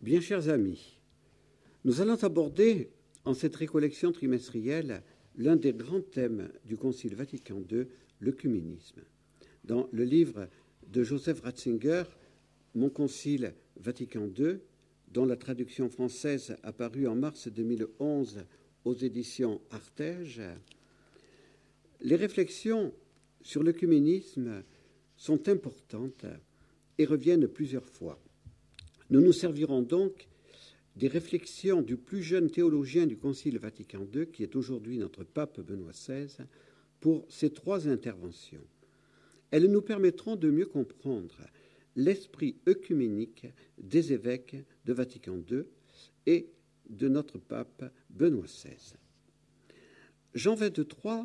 Bien chers amis, nous allons aborder en cette récollection trimestrielle l'un des grands thèmes du Concile Vatican II, l'œcuménisme. Dans le livre de Joseph Ratzinger, Mon Concile Vatican II, dont la traduction française apparue en mars 2011 aux éditions Artege, les réflexions sur l'œcuménisme sont importantes et reviennent plusieurs fois. Nous nous servirons donc des réflexions du plus jeune théologien du Concile Vatican II, qui est aujourd'hui notre pape Benoît XVI, pour ces trois interventions. Elles nous permettront de mieux comprendre l'esprit œcuménique des évêques de Vatican II et de notre pape Benoît XVI. Jean XXIII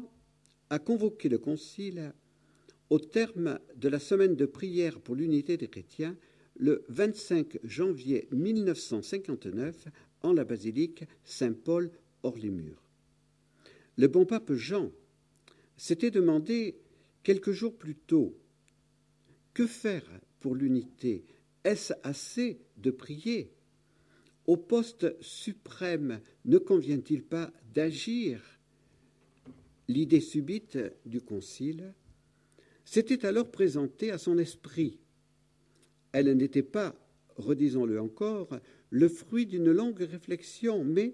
a convoqué le Concile au terme de la semaine de prière pour l'unité des chrétiens le 25 janvier 1959 en la basilique Saint-Paul hors les murs. Le bon pape Jean s'était demandé quelques jours plus tôt que faire pour l'unité? Est-ce assez de prier? Au poste suprême, ne convient-il pas d'agir? L'idée subite du concile s'était alors présentée à son esprit elle n'était pas, redisons-le encore, le fruit d'une longue réflexion, mais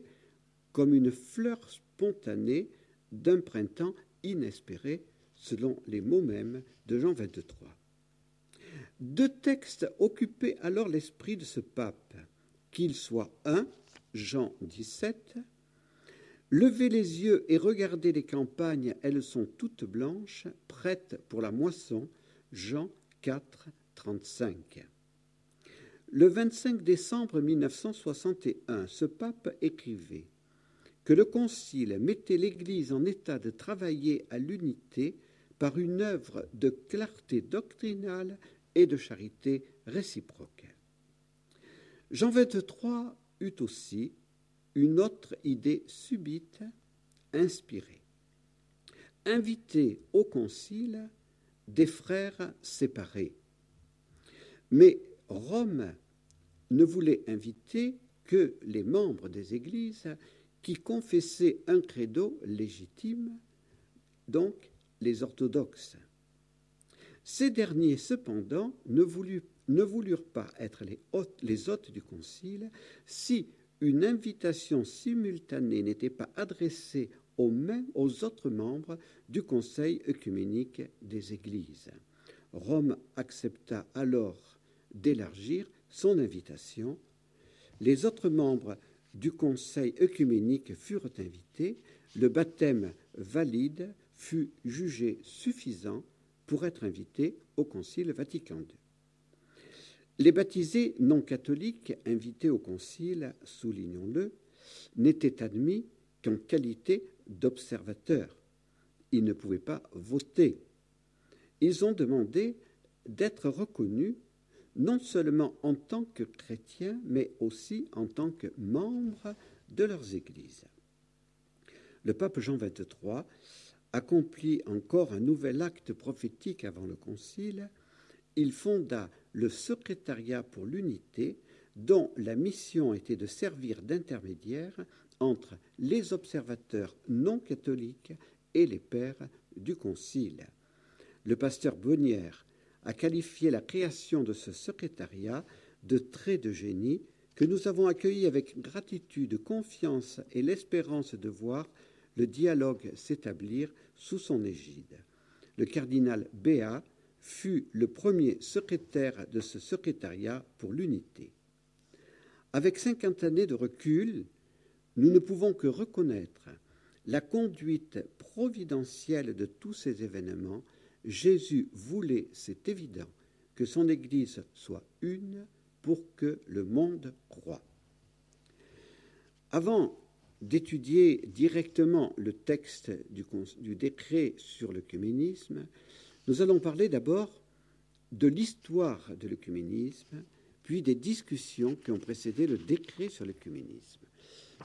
comme une fleur spontanée d'un printemps inespéré, selon les mots mêmes de Jean 23. Deux textes occupaient alors l'esprit de ce pape, qu'il soit un, Jean 17, Levez les yeux et regardez les campagnes, elles sont toutes blanches, prêtes pour la moisson, Jean 4, 35. Le 25 décembre 1961, ce pape écrivait que le Concile mettait l'Église en état de travailler à l'unité par une œuvre de clarté doctrinale et de charité réciproque. Jean 23 eut aussi une autre idée subite, inspirée. Inviter au Concile des frères séparés. Mais Rome ne voulait inviter que les membres des églises qui confessaient un credo légitime, donc les orthodoxes. Ces derniers, cependant, ne, voulurent pas être les hôtes, du Concile si une invitation simultanée n'était pas adressée aux aux autres membres du Conseil œcuménique des Églises. Rome accepta alors d'élargir son invitation. Les autres membres du Conseil œcuménique furent invités. Le baptême valide fut jugé suffisant pour être invité au Concile Vatican II. Les baptisés non catholiques invités au Concile, soulignons-le, n'étaient admis qu'en qualité d'observateurs. Ils ne pouvaient pas voter. Ils ont demandé d'être reconnus non seulement en tant que chrétiens, mais aussi en tant que membres de leurs églises. Le pape Jean XXIII accomplit encore un nouvel acte prophétique avant le concile. Il fonda le secrétariat pour l'unité, dont la mission était de servir d'intermédiaire entre les observateurs non catholiques et les pères du concile. Le pasteur Bonnière a qualifié la création de ce secrétariat de trait de génie que nous avons accueilli avec gratitude, confiance et l'espérance de voir le dialogue s'établir sous son égide. Le cardinal Béat fut le premier secrétaire de ce secrétariat pour l'unité. Avec cinquante années de recul, nous ne pouvons que reconnaître la conduite providentielle de tous ces événements Jésus voulait, c'est évident, que son Église soit une pour que le monde croit. Avant d'étudier directement le texte du, décret sur l'œcuménisme, nous allons parler d'abord de l'histoire de l'œcuménisme, puis des discussions qui ont précédé le décret sur l'œcuménisme.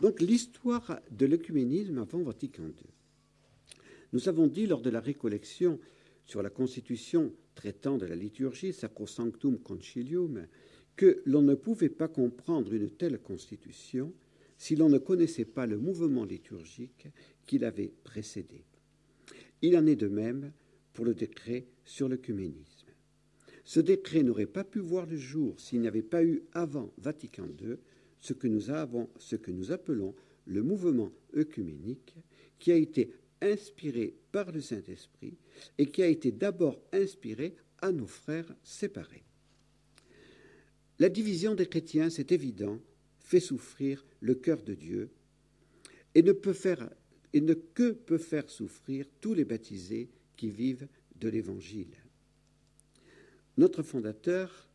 Donc l'histoire de l'œcuménisme avant Vatican II. Nous avons dit lors de la récollection sur la constitution traitant de la liturgie, Sacrosanctum Concilium, que l'on ne pouvait pas comprendre une telle constitution si l'on ne connaissait pas le mouvement liturgique qui l'avait précédé. Il en est de même pour le décret sur l'œcuménisme. Ce décret n'aurait pas pu voir le jour s'il n'y avait pas eu avant Vatican II ce que nous, avons, ce que nous appelons le mouvement œcuménique, qui a été inspiré par le Saint-Esprit et qui a été d'abord inspiré à nos frères séparés. La division des chrétiens, c'est évident, fait souffrir le cœur de Dieu et ne peut faire que peut faire souffrir tous les baptisés qui vivent de l'Évangile. Notre fondateur,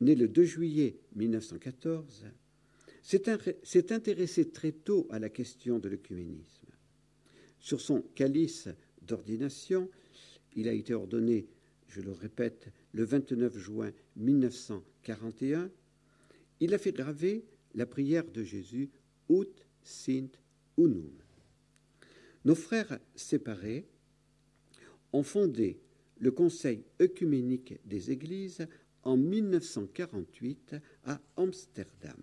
né le 2 juillet 1914, s'est intéressé très tôt à la question de l'œcuménisme. Sur son calice d'ordination, il a été ordonné, je le répète, le 29 juin 1941, il a fait graver la prière de Jésus Ut sint unum. Nos frères séparés ont fondé le Conseil œcuménique des Églises en 1948 à Amsterdam.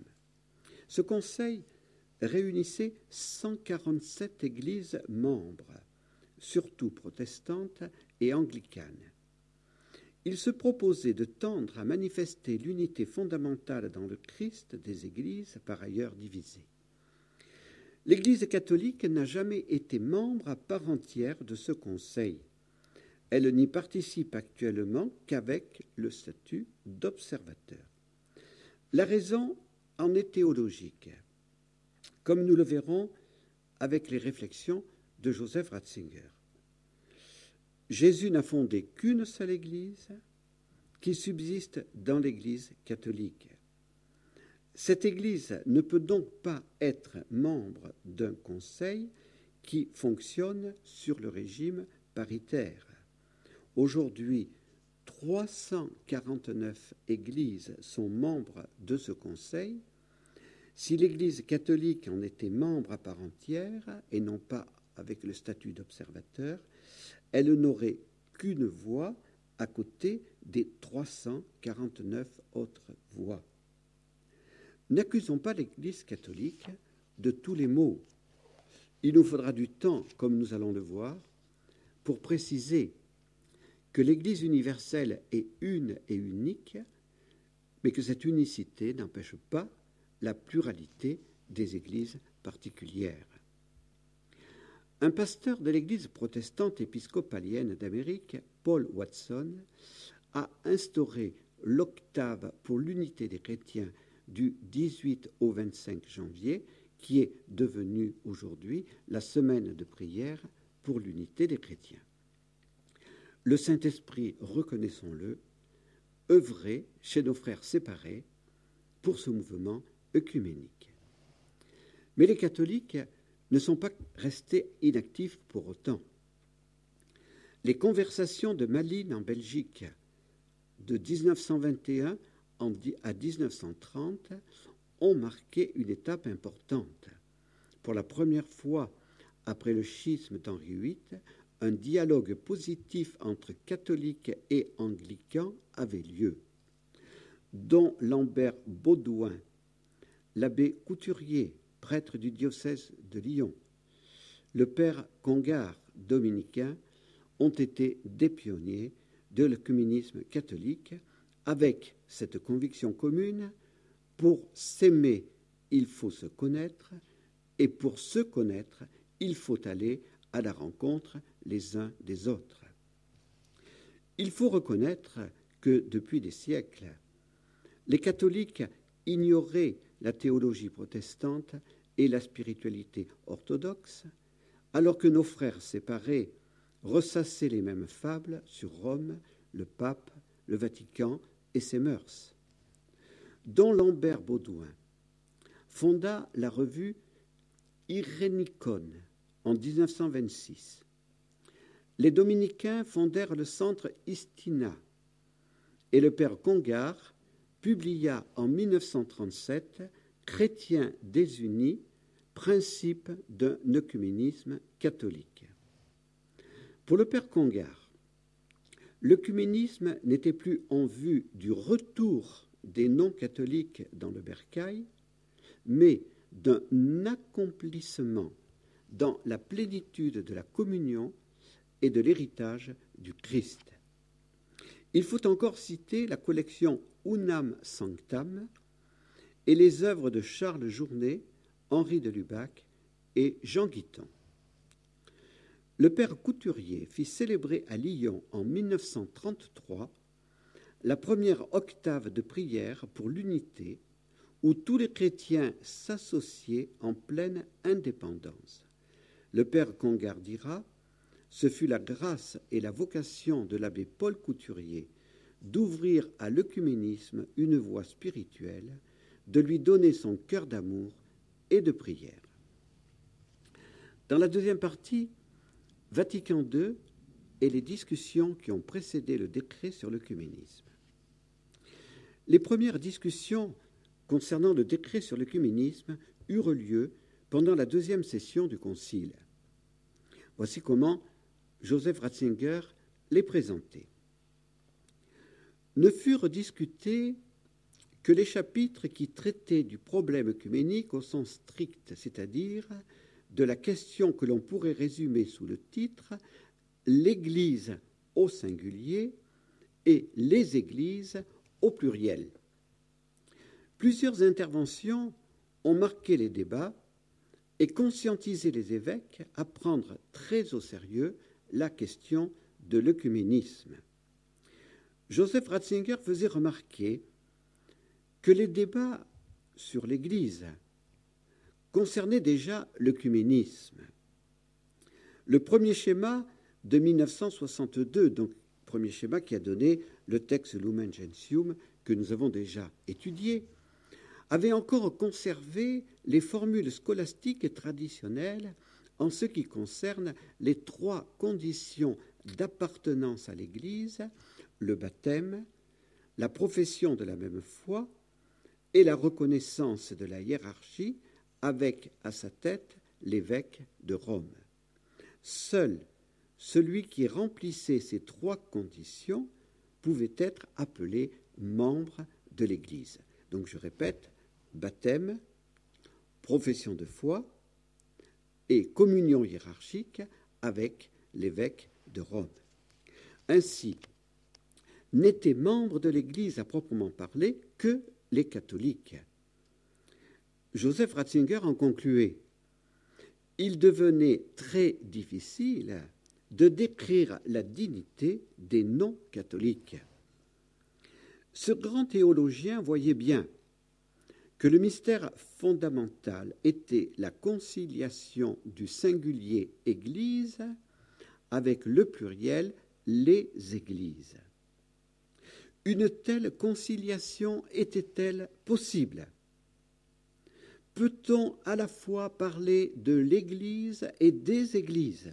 Ce conseil réunissait 147 églises membres, surtout protestantes et anglicanes. Il se proposait de tendre à manifester l'unité fondamentale dans le Christ des églises par ailleurs divisées. L'Église catholique n'a jamais été membre à part entière de ce conseil. Elle n'y participe actuellement qu'avec le statut d'observateur. La raison en est théologique, comme nous le verrons avec les réflexions de Joseph Ratzinger. Jésus n'a fondé qu'une seule Église qui subsiste dans l'Église catholique. Cette Église ne peut donc pas être membre d'un conseil qui fonctionne sur le régime paritaire. Aujourd'hui, 349 églises sont membres de ce conseil. Si l'Église catholique en était membre à part entière et non pas avec le statut d'observateur, elle n'aurait qu'une voix à côté des 349 autres voix. N'accusons pas l'Église catholique de tous les maux. Il nous faudra du temps, comme nous allons le voir, pour préciser que l'Église universelle est une et unique, mais que cette unicité n'empêche pas la pluralité des Églises particulières. Un pasteur de l'Église protestante épiscopalienne d'Amérique, Paul Watson, a instauré l'octave pour l'unité des chrétiens du 18 au 25 janvier, qui est devenue aujourd'hui la semaine de prière pour l'unité des chrétiens le Saint-Esprit, reconnaissons-le, œuvrait chez nos frères séparés pour ce mouvement Mais les catholiques ne sont pas restés inactifs pour autant. Les conversations de Malines en Belgique de 1921 à 1930 ont marqué une étape importante. Pour la première fois après le schisme d'Henri VIII, un dialogue positif entre catholiques et anglicans avait lieu, dont Lambert Baudouin, l'abbé Couturier, prêtre du diocèse de Lyon, le père Congar, dominicain, ont été des pionniers de l'œcuménisme catholique avec cette conviction commune pour s'aimer, il faut se connaître, et pour se connaître, il faut aller à la rencontre les uns des autres. Il faut reconnaître que depuis des siècles, les catholiques ignoraient la théologie protestante et la spiritualité orthodoxe, alors que nos frères séparés ressassaient les mêmes fables sur Rome, le pape, le Vatican et ses mœurs. Dont Lambert Baudouin fonda la revue Irénicone en 1926 les dominicains fondèrent le centre Istina et le père Congar publia en 1937 Chrétiens désunis, principe d'un œcuménisme catholique. Pour le père Congar, l'œcuménisme n'était plus en vue du retour des non-catholiques dans le bercail, mais d'un accomplissement dans la plénitude de la communion et de l'héritage du Christ. Il faut encore citer la collection Unam Sanctam et les œuvres de Charles Journet, Henri de Lubac et Jean Guiton. Le père Couturier fit célébrer à Lyon en 1933 la première octave de prière pour l'unité où tous les chrétiens s'associaient en pleine indépendance. Le père Congar dira Ce fut la grâce et la vocation de l'abbé Paul Couturier d'ouvrir à l'œcuménisme une voie spirituelle, de lui donner son cœur d'amour et de prière. Dans la deuxième partie, Vatican II et les discussions qui ont précédé le décret sur l'œcuménisme. Les premières discussions concernant le décret sur l'œcuménisme eurent lieu pendant la deuxième session du Concile. Voici comment Joseph Ratzinger les présentait. Ne furent discutés que les chapitres qui traitaient du problème œcuménique au sens strict, c'est-à-dire de la question que l'on pourrait résumer sous le titre L'Église au singulier et les Églises au pluriel. Plusieurs interventions ont marqué les débats et conscientisé les évêques à prendre très au sérieux la question de l'œcuménisme. Joseph Ratzinger faisait remarquer que les débats sur l'Église concernaient déjà l'œcuménisme. Le premier schéma de 1962, donc premier schéma qui a donné le texte Lumen Gentium que nous avons déjà étudié, avait encore conservé les formules scolastiques et traditionnelles en ce qui concerne les trois conditions d'appartenance à l'Église, le baptême, la profession de la même foi et la reconnaissance de la hiérarchie avec à sa tête l'évêque de Rome. Seul celui qui remplissait ces trois conditions pouvait être appelé membre de l'Église. Donc je répète, baptême, profession de foi et communion hiérarchique avec l'évêque de Rome. Ainsi, n'étaient membres de l'Église à proprement parler que les catholiques. Joseph Ratzinger en concluait Il devenait très difficile de décrire la dignité des non-catholiques. Ce grand théologien voyait bien que le mystère fondamental était la conciliation du singulier Église avec le pluriel les Églises. Une telle conciliation était-elle possible? Peut-on à la fois parler de l'Église et des Églises?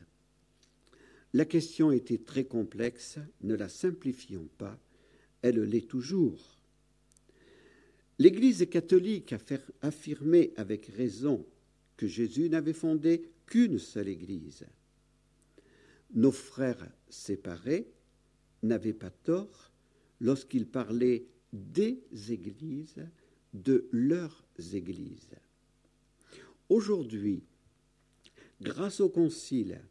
La question était très complexe, ne la simplifions pas, elle l'est toujours. L'Église catholique a affirmé avec raison que Jésus n'avait fondé qu'une seule Église. Nos frères séparés n'avaient pas tort lorsqu'ils parlaient des Églises, de leurs Églises. Aujourd'hui, grâce au Concile,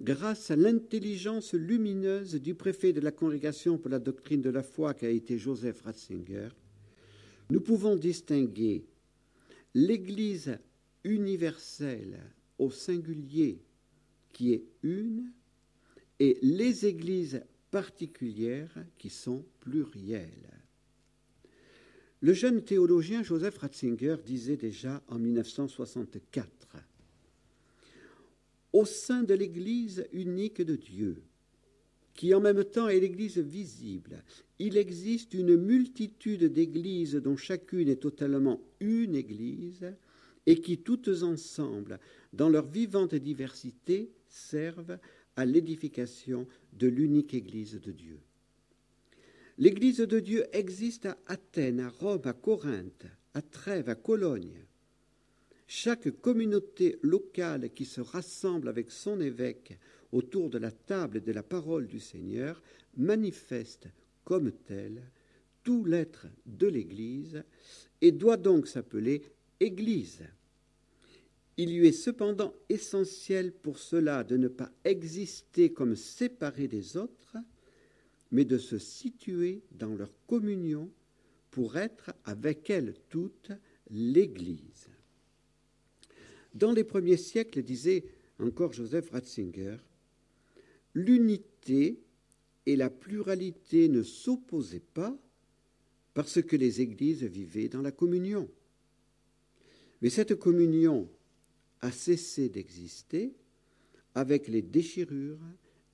grâce à l'intelligence lumineuse du préfet de la Congrégation pour la doctrine de la foi qui a été Joseph Ratzinger, nous pouvons distinguer l'Église universelle au singulier qui est une et les églises particulières qui sont plurielles. Le jeune théologien Joseph Ratzinger disait déjà en 1964 Au sein de l'Église unique de Dieu, qui en même temps est l'Église visible. Il existe une multitude d'églises dont chacune est totalement une Église et qui toutes ensemble, dans leur vivante diversité, servent à l'édification de l'unique Église de Dieu. L'Église de Dieu existe à Athènes, à Rome, à Corinthe, à Trèves, à Cologne. Chaque communauté locale qui se rassemble avec son évêque autour de la table de la parole du Seigneur manifeste comme telle tout l'être de l'Église et doit donc s'appeler Église. Il lui est cependant essentiel pour cela de ne pas exister comme séparé des autres, mais de se situer dans leur communion pour être avec elles toutes l'Église. Dans les premiers siècles, disait encore Joseph Ratzinger, l'unité et la pluralité ne s'opposaient pas parce que les églises vivaient dans la communion. Mais cette communion a cessé d'exister avec les déchirures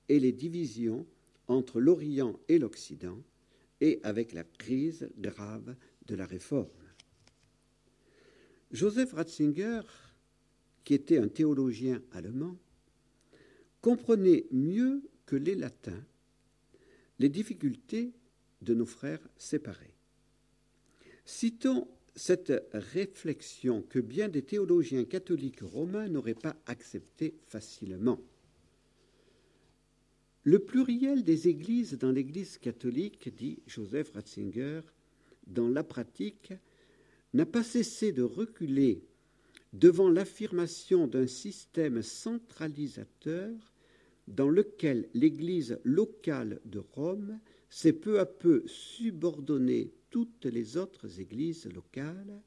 et les divisions entre l'Orient et l'Occident et avec la crise grave de la réforme. Joseph Ratzinger, qui était un théologien allemand, comprenait mieux que les latins les difficultés de nos frères séparés. Citons cette réflexion que bien des théologiens catholiques romains n'auraient pas acceptée facilement. Le pluriel des églises dans l'Église catholique, dit Joseph Ratzinger, dans la pratique, n'a pas cessé de reculer devant l'affirmation d'un système centralisateur dans lequel l'Église locale de Rome s'est peu à peu subordonnée toutes les autres églises locales,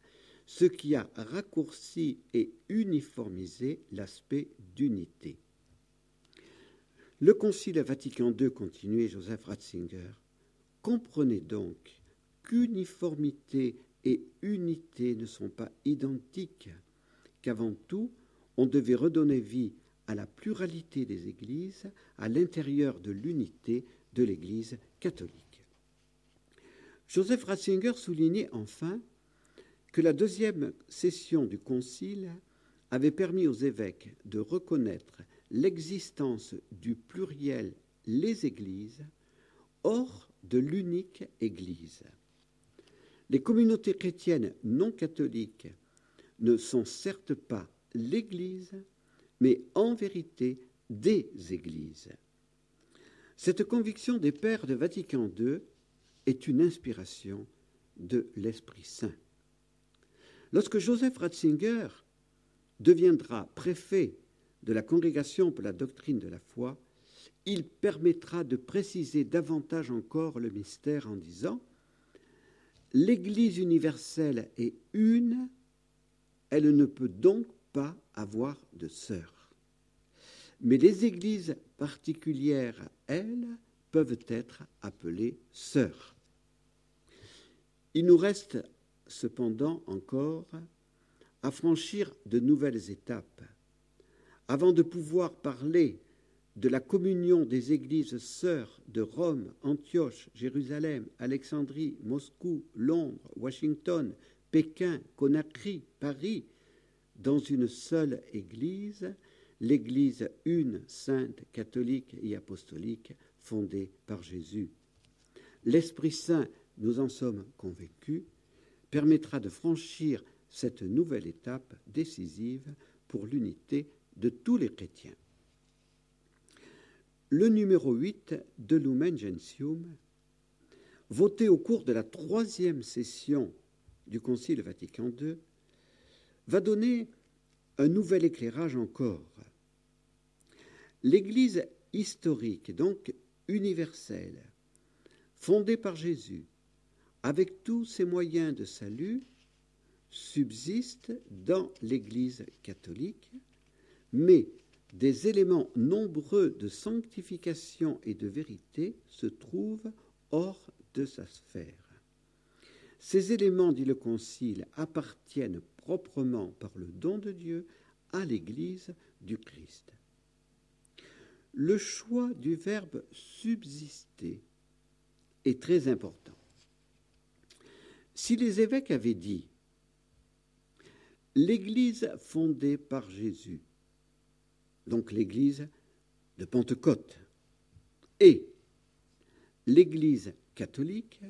ce qui a raccourci et uniformisé l'aspect d'unité. Le Concile Vatican II, continuait Joseph Ratzinger, comprenez donc qu'uniformité et unité ne sont pas identiques, qu'avant tout, on devait redonner vie à la pluralité des églises à l'intérieur de l'unité de l'Église catholique. Joseph Ratzinger soulignait enfin que la deuxième session du Concile avait permis aux évêques de reconnaître l'existence du pluriel les églises hors de l'unique Église. Les communautés chrétiennes non catholiques ne sont certes pas l'Église, mais en vérité des Églises. Cette conviction des pères de Vatican II est une inspiration de l'Esprit Saint. Lorsque Joseph Ratzinger deviendra préfet de la Congrégation pour la doctrine de la foi, il permettra de préciser davantage encore le mystère en disant L'Église universelle est une, elle ne peut donc pas avoir de sœurs. Mais les églises particulières, elles, peuvent être appelées sœurs. Il nous reste cependant encore à franchir de nouvelles étapes avant de pouvoir parler de la communion des églises sœurs de Rome, Antioche, Jérusalem, Alexandrie, Moscou, Londres, Washington, Pékin, Conakry, Paris, dans une seule Église, l'Église une, sainte, catholique et apostolique, fondée par Jésus. L'Esprit Saint, nous en sommes convaincus, permettra de franchir cette nouvelle étape décisive pour l'unité de tous les chrétiens. Le numéro 8 de Lumen Gentium, voté au cours de la troisième session du Concile Vatican II, va donner un nouvel éclairage encore. L'Église historique, donc universelle, fondée par Jésus, avec tous ses moyens de salut, subsiste dans l'Église catholique, mais des éléments nombreux de sanctification et de vérité se trouvent hors de sa sphère. Ces éléments, dit le Concile, appartiennent proprement par le don de Dieu à l'Église du Christ. Le choix du verbe subsister est très important. Si les évêques avaient dit l'Église fondée par Jésus donc l'Église de Pentecôte, et l'Église catholique,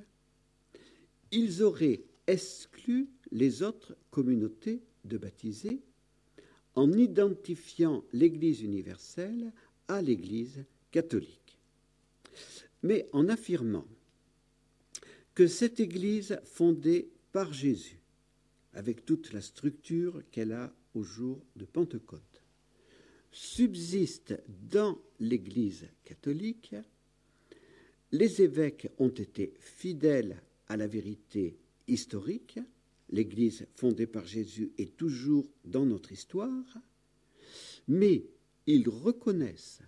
ils auraient exclu les autres communautés de baptisés en identifiant l'Église universelle à l'Église catholique. Mais en affirmant que cette Église fondée par Jésus, avec toute la structure qu'elle a au jour de Pentecôte, subsiste dans l'Église catholique, les évêques ont été fidèles à la vérité historique, l'Église fondée par Jésus est toujours dans notre histoire, mais ils reconnaissent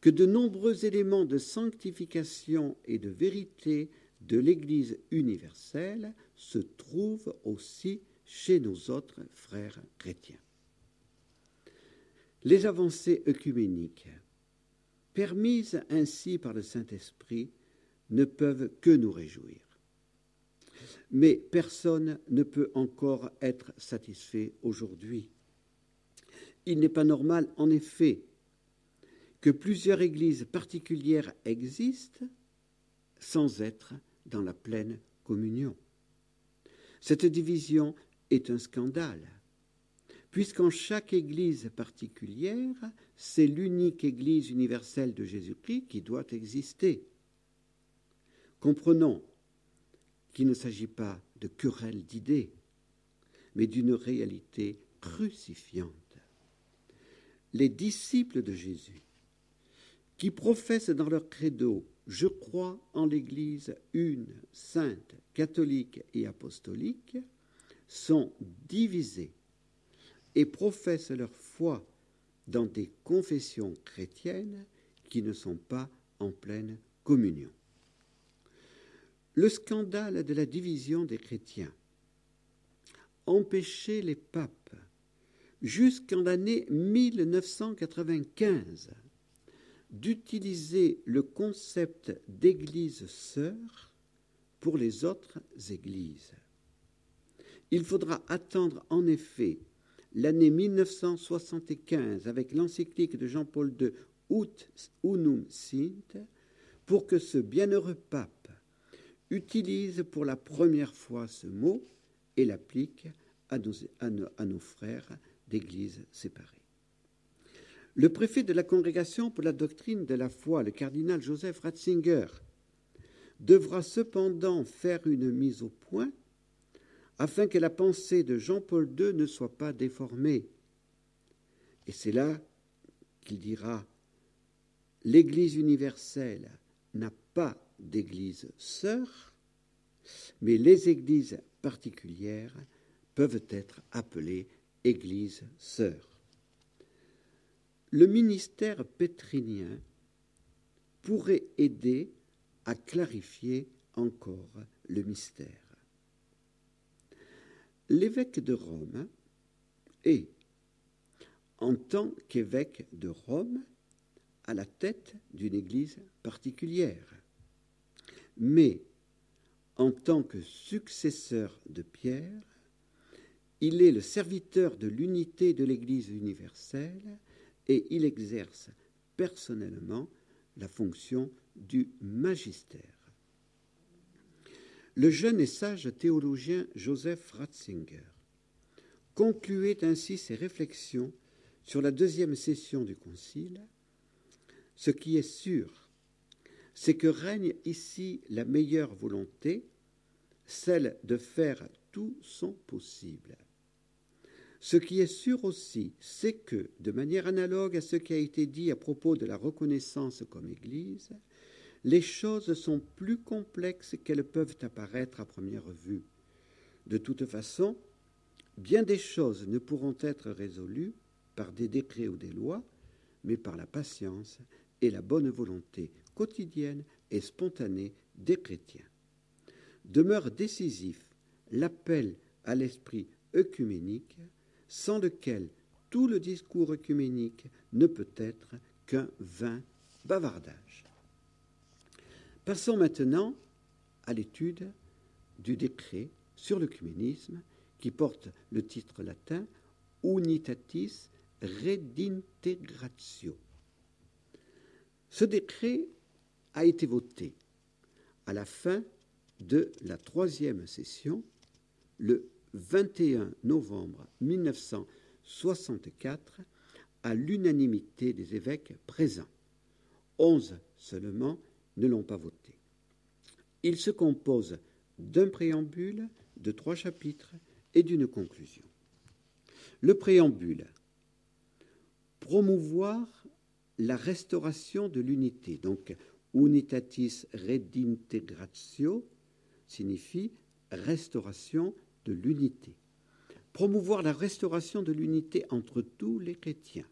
que de nombreux éléments de sanctification et de vérité de l'Église universelle se trouvent aussi chez nos autres frères chrétiens. Les avancées œcuméniques, permises ainsi par le Saint-Esprit, ne peuvent que nous réjouir. Mais personne ne peut encore être satisfait aujourd'hui. Il n'est pas normal, en effet, que plusieurs églises particulières existent sans être dans la pleine communion. Cette division est un scandale, puisqu'en chaque Église particulière, c'est l'unique Église universelle de Jésus-Christ qui doit exister. Comprenons qu'il ne s'agit pas de querelles d'idées, mais d'une réalité crucifiante. Les disciples de Jésus, qui professent dans leur credo Je crois en l'Église une, sainte, catholique et apostolique, sont divisés et professent leur foi dans des confessions chrétiennes qui ne sont pas en pleine communion. Le scandale de la division des chrétiens empêchait les papes jusqu'en l'année 1995 d'utiliser le concept d'église sœur pour les autres églises. Il faudra attendre en effet l'année 1975 avec l'encyclique de Jean-Paul II Ut unum sint pour que ce bienheureux pape utilise pour la première fois ce mot et l'applique à nos, à nos frères d'églises séparées. Le préfet de la Congrégation pour la doctrine de la foi, le cardinal Joseph Ratzinger, devra cependant faire une mise au point afin que la pensée de Jean-Paul II ne soit pas déformée. Et c'est là qu'il dira L'Église universelle n'a pas d'Église sœur, mais les Églises particulières peuvent être appelées Églises sœurs. Le ministère pétrinien pourrait aider à clarifier encore le mystère l'évêque de Rome est, en tant qu'évêque de Rome, à la tête d'une église particulière. Mais, en tant que successeur de Pierre, il est le serviteur de l'unité de l'Église universelle et il exerce personnellement la fonction du magistère le jeune et sage théologien Joseph Ratzinger concluait ainsi ses réflexions sur la deuxième session du Concile. Ce qui est sûr, c'est que règne ici la meilleure volonté, celle de faire tout son possible. Ce qui est sûr aussi, c'est que, de manière analogue à ce qui a été dit à propos de la reconnaissance comme Église, les choses sont plus complexes qu'elles peuvent apparaître à première vue. De toute façon, bien des choses ne pourront être résolues par des décrets ou des lois, mais par la patience et la bonne volonté quotidienne et spontanée des chrétiens. Demeure décisif l'appel à l'esprit œcuménique, sans lequel tout le discours œcuménique ne peut être qu'un vain bavardage. Passons maintenant à l'étude du décret sur l'œcuménisme qui porte le titre latin Unitatis Redintegratio. Ce décret a été voté à la fin de la troisième session le 21 novembre 1964 à l'unanimité des évêques présents. Onze seulement ne l'ont pas voté. Il se compose d'un préambule, de trois chapitres et d'une conclusion. Le préambule, promouvoir la restauration de l'unité, donc unitatis redintegratio signifie restauration de l'unité. Promouvoir la restauration de l'unité entre tous les chrétiens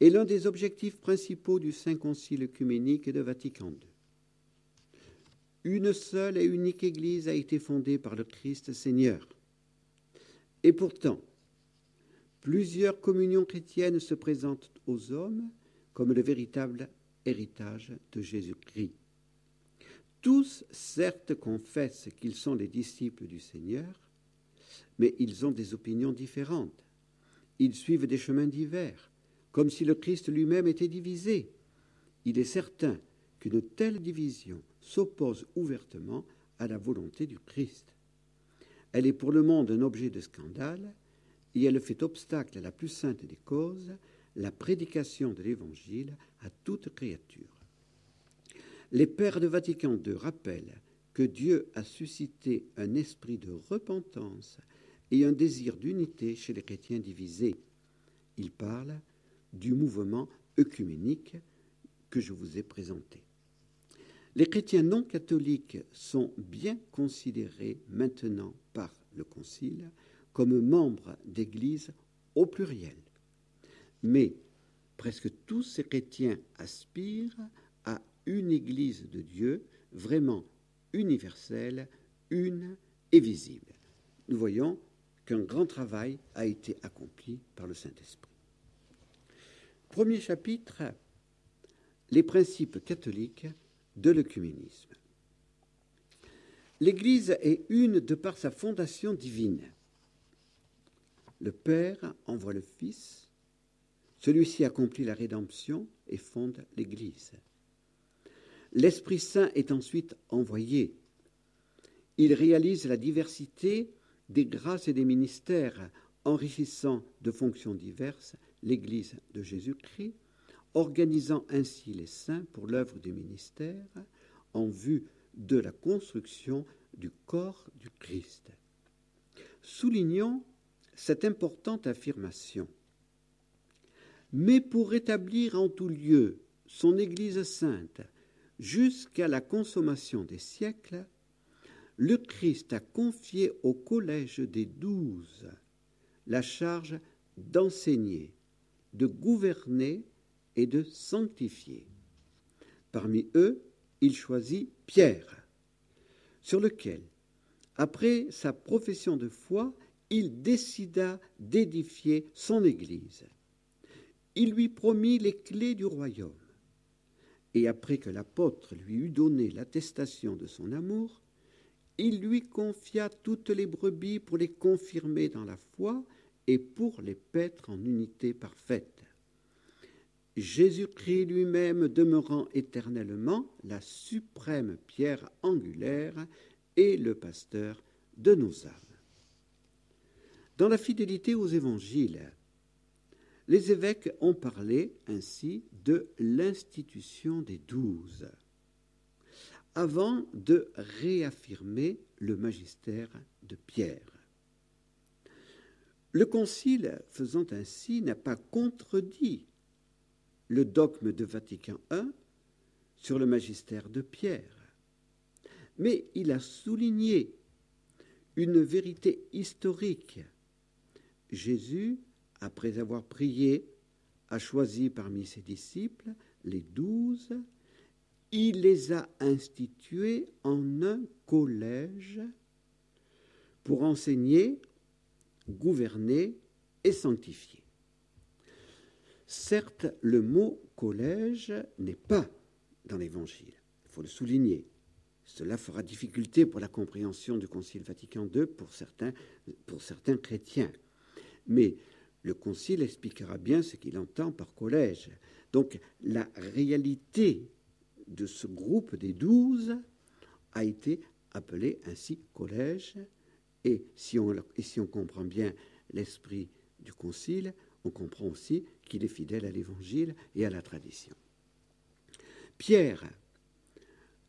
est l'un des objectifs principaux du Saint Concile œcuménique de Vatican II. Une seule et unique Église a été fondée par le Christ Seigneur. Et pourtant, plusieurs communions chrétiennes se présentent aux hommes comme le véritable héritage de Jésus-Christ. Tous, certes, confessent qu'ils sont les disciples du Seigneur, mais ils ont des opinions différentes. Ils suivent des chemins divers, comme si le Christ lui-même était divisé. Il est certain qu'une telle division s'oppose ouvertement à la volonté du Christ. Elle est pour le monde un objet de scandale, et elle fait obstacle à la plus sainte des causes, la prédication de l'Évangile à toute créature. Les pères de Vatican II rappellent que Dieu a suscité un esprit de repentance et un désir d'unité chez les chrétiens divisés. Ils parlent du mouvement œcuménique que je vous ai présenté. Les chrétiens non catholiques sont bien considérés maintenant par le Concile comme membres d'Église au pluriel. Mais presque tous ces chrétiens aspirent à une Église de Dieu vraiment universelle, une et visible. Nous voyons qu'un grand travail a été accompli par le Saint-Esprit. Premier chapitre, les principes catholiques de l'œcuménisme. L'Église est une de par sa fondation divine. Le Père envoie le Fils, celui-ci accomplit la rédemption et fonde l'Église. L'Esprit Saint est ensuite envoyé. Il réalise la diversité des grâces et des ministères, enrichissant de fonctions diverses l'Église de Jésus-Christ, organisant ainsi les saints pour l'œuvre du ministère en vue de la construction du corps du Christ. Soulignons cette importante affirmation mais pour rétablir en tout lieu son Église sainte jusqu'à la consommation des siècles, le Christ a confié au collège des douze la charge d'enseigner, de gouverner et de sanctifier. Parmi eux, il choisit Pierre, sur lequel, après sa profession de foi, il décida d'édifier son Église il lui promit les clés du royaume. Et après que l'apôtre lui eut donné l'attestation de son amour, il lui confia toutes les brebis pour les confirmer dans la foi et pour les paître en unité parfaite. Jésus-Christ lui-même demeurant éternellement la suprême pierre angulaire et le pasteur de nos âmes. Dans la fidélité aux évangiles, les évêques ont parlé ainsi de l'institution des douze, avant de réaffirmer le magistère de Pierre. Le Concile, faisant ainsi, n'a pas contredit le dogme de Vatican I sur le magistère de Pierre, mais il a souligné une vérité historique. Jésus après avoir prié, a choisi parmi ses disciples les douze, il les a institués en un collège pour enseigner, gouverner et sanctifier. Certes, le mot collège n'est pas dans l'Évangile, il faut le souligner. Cela fera difficulté pour la compréhension du Concile Vatican II pour certains, pour certains chrétiens. Mais le Concile expliquera bien ce qu'il entend par collège. Donc la réalité de ce groupe des douze a été appelée ainsi collège, et si on, et si on comprend bien l'esprit du Concile, on comprend aussi qu'il est fidèle à l'Évangile et à la tradition. Pierre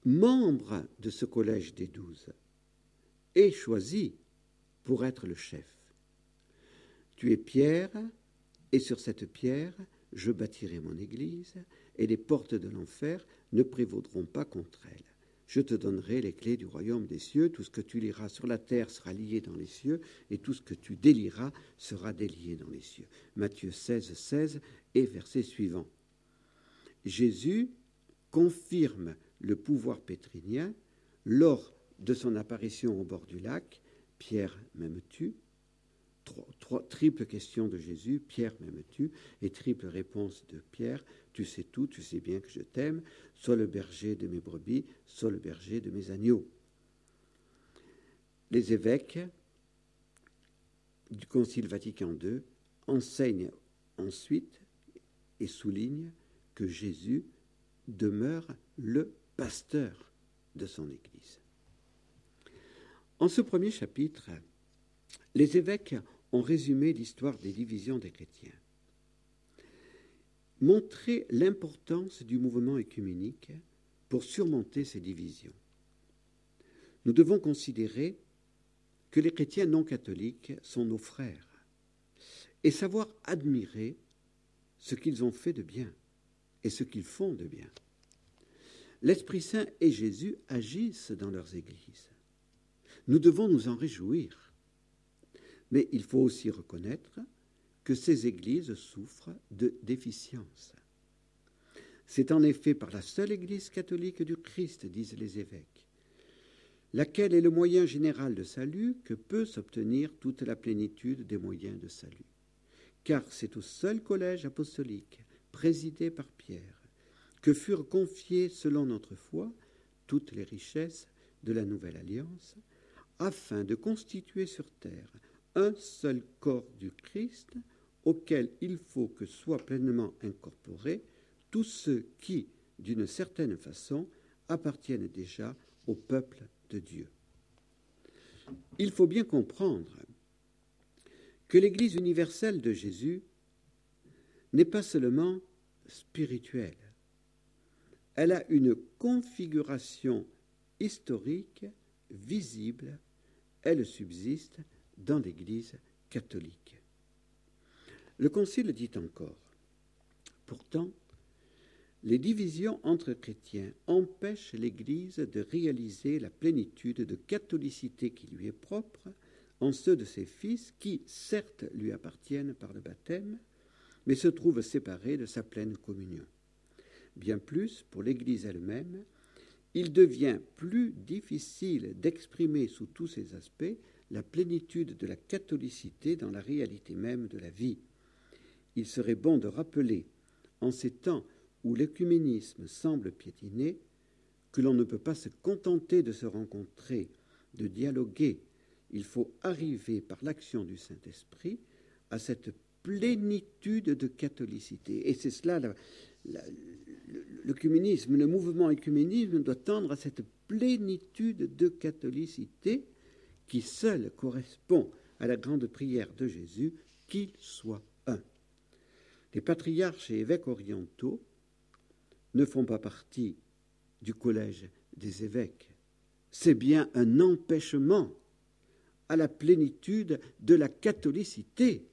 membre de ce collège des douze, est choisi pour être le chef. Tu es Pierre, et sur cette pierre, je bâtirai mon église, et les portes de l'enfer ne prévaudront pas contre elle. Je te donnerai les clés du royaume des cieux. Tout ce que tu liras sur la terre sera lié dans les cieux, et tout ce que tu délieras sera délié dans les cieux. Matthieu 16, 16 et verset suivant. Jésus confirme le pouvoir pétrinien lors de son apparition au bord du lac. Pierre, m'aimes-tu trois, triple question de Jésus, Pierre, m'aimes-tu Et triple réponse de Pierre, tu sais tout, tu sais bien que je t'aime, sois le berger de mes brebis, sois le berger de mes agneaux. Les évêques du Concile Vatican II enseignent ensuite et soulignent que Jésus demeure le pasteur de son Église. En ce premier chapitre, les évêques ont résumé l'histoire des divisions des chrétiens. Montrer l'importance du mouvement écuménique pour surmonter ces divisions. Nous devons considérer que les chrétiens non catholiques sont nos frères et savoir admirer ce qu'ils ont fait de bien et ce qu'ils font de bien. L'Esprit Saint et Jésus agissent dans leurs églises. Nous devons nous en réjouir. Mais il faut aussi reconnaître que ces églises souffrent de déficiences. C'est en effet par la seule Église catholique du Christ, disent les évêques, laquelle est le moyen général de salut, que peut s'obtenir toute la plénitude des moyens de salut. Car c'est au seul collège apostolique, présidé par Pierre, que furent confiées, selon notre foi, toutes les richesses de la nouvelle alliance, afin de constituer sur terre un seul corps du Christ auquel il faut que soient pleinement incorporés tous ceux qui, d'une certaine façon, appartiennent déjà au peuple de Dieu. Il faut bien comprendre que l'Église universelle de Jésus n'est pas seulement spirituelle, elle a une configuration historique visible, elle subsiste dans l'Église catholique. Le Concile dit encore, pourtant, les divisions entre chrétiens empêchent l'Église de réaliser la plénitude de catholicité qui lui est propre en ceux de ses fils qui, certes, lui appartiennent par le baptême, mais se trouvent séparés de sa pleine communion. Bien plus, pour l'Église elle-même, il devient plus difficile d'exprimer sous tous ses aspects la plénitude de la catholicité dans la réalité même de la vie. Il serait bon de rappeler, en ces temps où l'écuménisme semble piétiner, que l'on ne peut pas se contenter de se rencontrer, de dialoguer. Il faut arriver par l'action du Saint-Esprit à cette plénitude de catholicité. Et c'est cela, l'œcuménisme, le mouvement écuménisme doit tendre à cette plénitude de catholicité qui seul correspond à la grande prière de Jésus, qu'il soit un. Les patriarches et évêques orientaux ne font pas partie du collège des évêques. C'est bien un empêchement à la plénitude de la catholicité.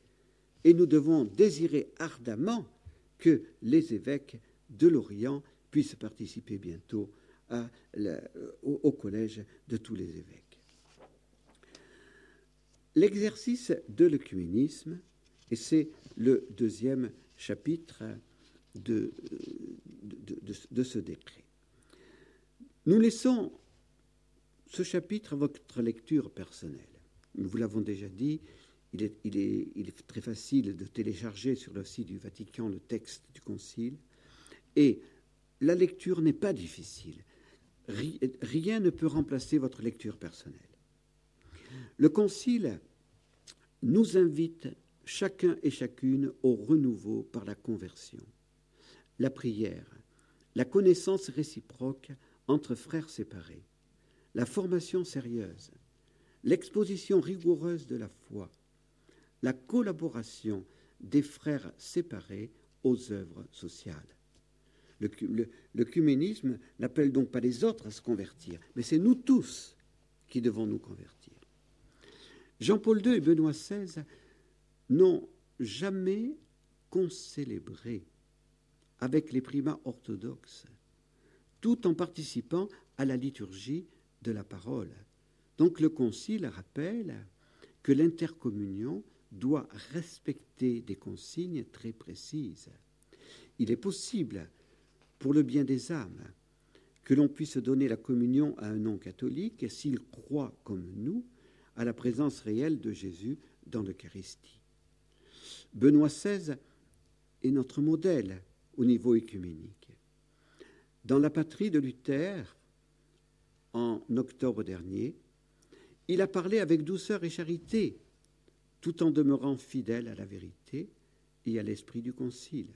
Et nous devons désirer ardemment que les évêques de l'Orient puissent participer bientôt au collège de tous les évêques. L'exercice de l'œcuménisme, et c'est le deuxième chapitre de, de, ce décret. Nous laissons ce chapitre à votre lecture personnelle. Nous vous l'avons déjà dit, il est, il, est, il est, très facile de télécharger sur le site du Vatican le texte du Concile, et la lecture n'est pas difficile. Rien ne peut remplacer votre lecture personnelle. Le Concile nous invite chacun et chacune au renouveau par la conversion, la prière, la connaissance réciproque entre frères séparés, la formation sérieuse, l'exposition rigoureuse de la foi, la collaboration des frères séparés aux œuvres sociales. L'œcuménisme n'appelle donc pas les autres à se convertir, mais c'est nous tous qui devons nous convertir. Jean-Paul II et Benoît XVI n'ont jamais concélébré avec les primats orthodoxes, tout en participant à la liturgie de la parole. Donc le Concile rappelle que l'intercommunion doit respecter des consignes très précises. Il est possible, pour le bien des âmes, que l'on puisse donner la communion à un non-catholique s'il croit, comme nous, à la présence réelle de Jésus dans l'Eucharistie. Benoît XVI est notre modèle au niveau écuménique. Dans la patrie de Luther, en octobre dernier, il a parlé avec douceur et charité, tout en demeurant fidèle à la vérité et à l'esprit du Concile.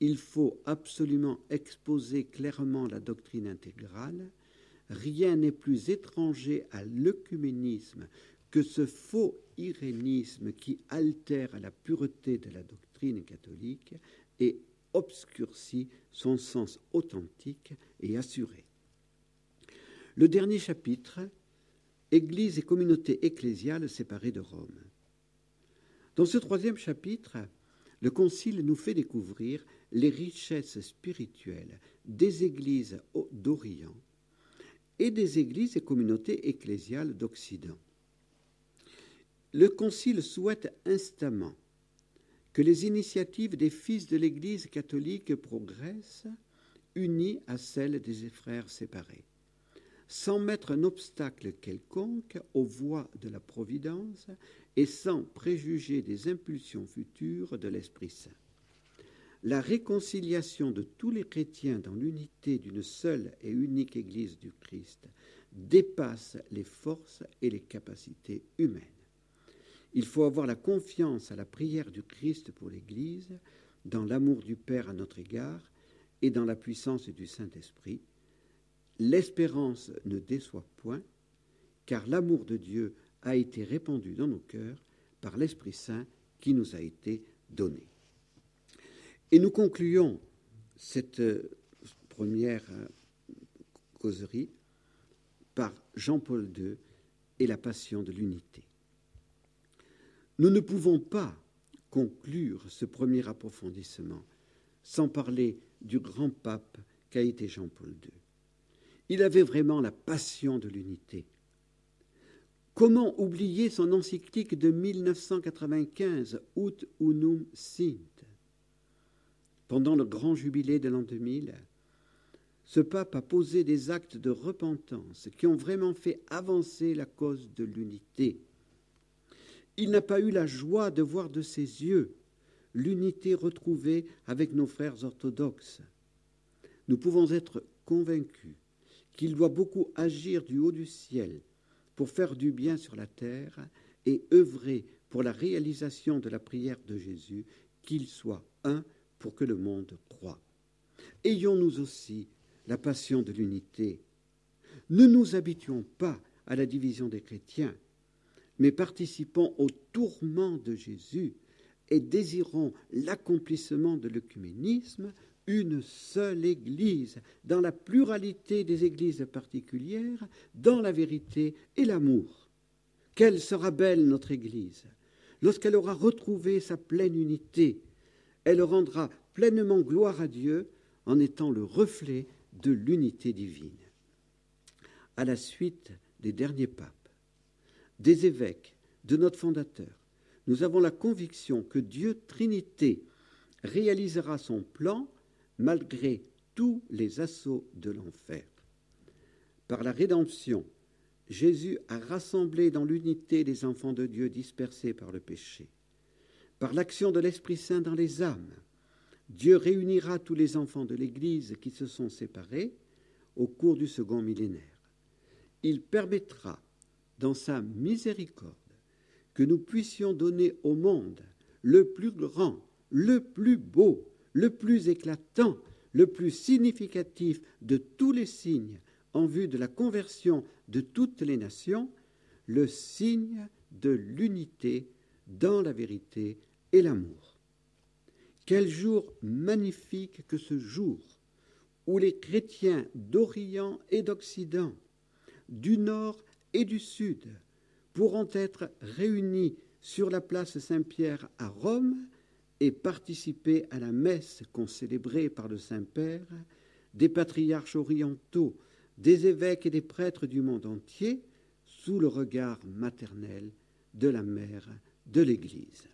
Il faut absolument exposer clairement la doctrine intégrale. Rien n'est plus étranger à l'œcuménisme que ce faux irénisme qui altère la pureté de la doctrine catholique et obscurcit son sens authentique et assuré. Le dernier chapitre, Église et communauté ecclésiale séparées de Rome. Dans ce troisième chapitre, le Concile nous fait découvrir les richesses spirituelles des églises d'Orient et des églises et communautés ecclésiales d'Occident. Le Concile souhaite instamment que les initiatives des fils de l'Église catholique progressent, unies à celles des frères séparés, sans mettre un obstacle quelconque aux voies de la Providence et sans préjuger des impulsions futures de l'Esprit Saint la réconciliation de tous les chrétiens dans l'unité d'une seule et unique Église du Christ dépasse les forces et les capacités humaines. Il faut avoir la confiance à la prière du Christ pour l'Église, dans l'amour du Père à notre égard et dans la puissance du Saint-Esprit. L'espérance ne déçoit point, car l'amour de Dieu a été répandu dans nos cœurs par l'Esprit Saint qui nous a été donné. Et nous concluons cette euh, première euh, causerie par Jean-Paul II et la passion de l'unité. Nous ne pouvons pas conclure ce premier approfondissement sans parler du grand pape qu'a été Jean-Paul II. Il avait vraiment la passion de l'unité. Comment oublier son encyclique de 1995, Ut unum sint? Pendant le grand jubilé de l'an 2000, ce pape a posé des actes de repentance qui ont vraiment fait avancer la cause de l'unité. Il n'a pas eu la joie de voir de ses yeux l'unité retrouvée avec nos frères orthodoxes. Nous pouvons être convaincus qu'il doit beaucoup agir du haut du ciel pour faire du bien sur la terre et œuvrer pour la réalisation de la prière de Jésus, qu'il soit un pour que le monde croie. Ayons-nous aussi la passion de l'unité. Ne nous habituons pas à la division des chrétiens, mais participons au tourment de Jésus et désirons l'accomplissement de l'œcuménisme, une seule Église, dans la pluralité des Églises particulières, dans la vérité et l'amour. Quelle sera belle notre Église lorsqu'elle aura retrouvé sa pleine unité elle rendra pleinement gloire à Dieu en étant le reflet de l'unité divine. À la suite des derniers papes, des évêques, de notre fondateur, nous avons la conviction que Dieu Trinité réalisera son plan malgré tous les assauts de l'enfer. Par la rédemption, Jésus a rassemblé dans l'unité les enfants de Dieu dispersés par le péché par l'action de l'Esprit Saint dans les âmes, Dieu réunira tous les enfants de l'Église qui se sont séparés au cours du second millénaire. Il permettra, dans sa miséricorde, que nous puissions donner au monde le plus grand, le plus beau, le plus éclatant, le plus significatif de tous les signes en vue de la conversion de toutes les nations, le signe de l'unité dans la vérité et l'amour. Quel jour magnifique que ce jour où les chrétiens d'Orient et d'Occident, du Nord et du Sud, pourront être réunis sur la place Saint-Pierre à Rome et participer à la messe concélébrée par le Saint-Père, des patriarches orientaux, des évêques et des prêtres du monde entier, sous le regard maternel de la mère de l'Église.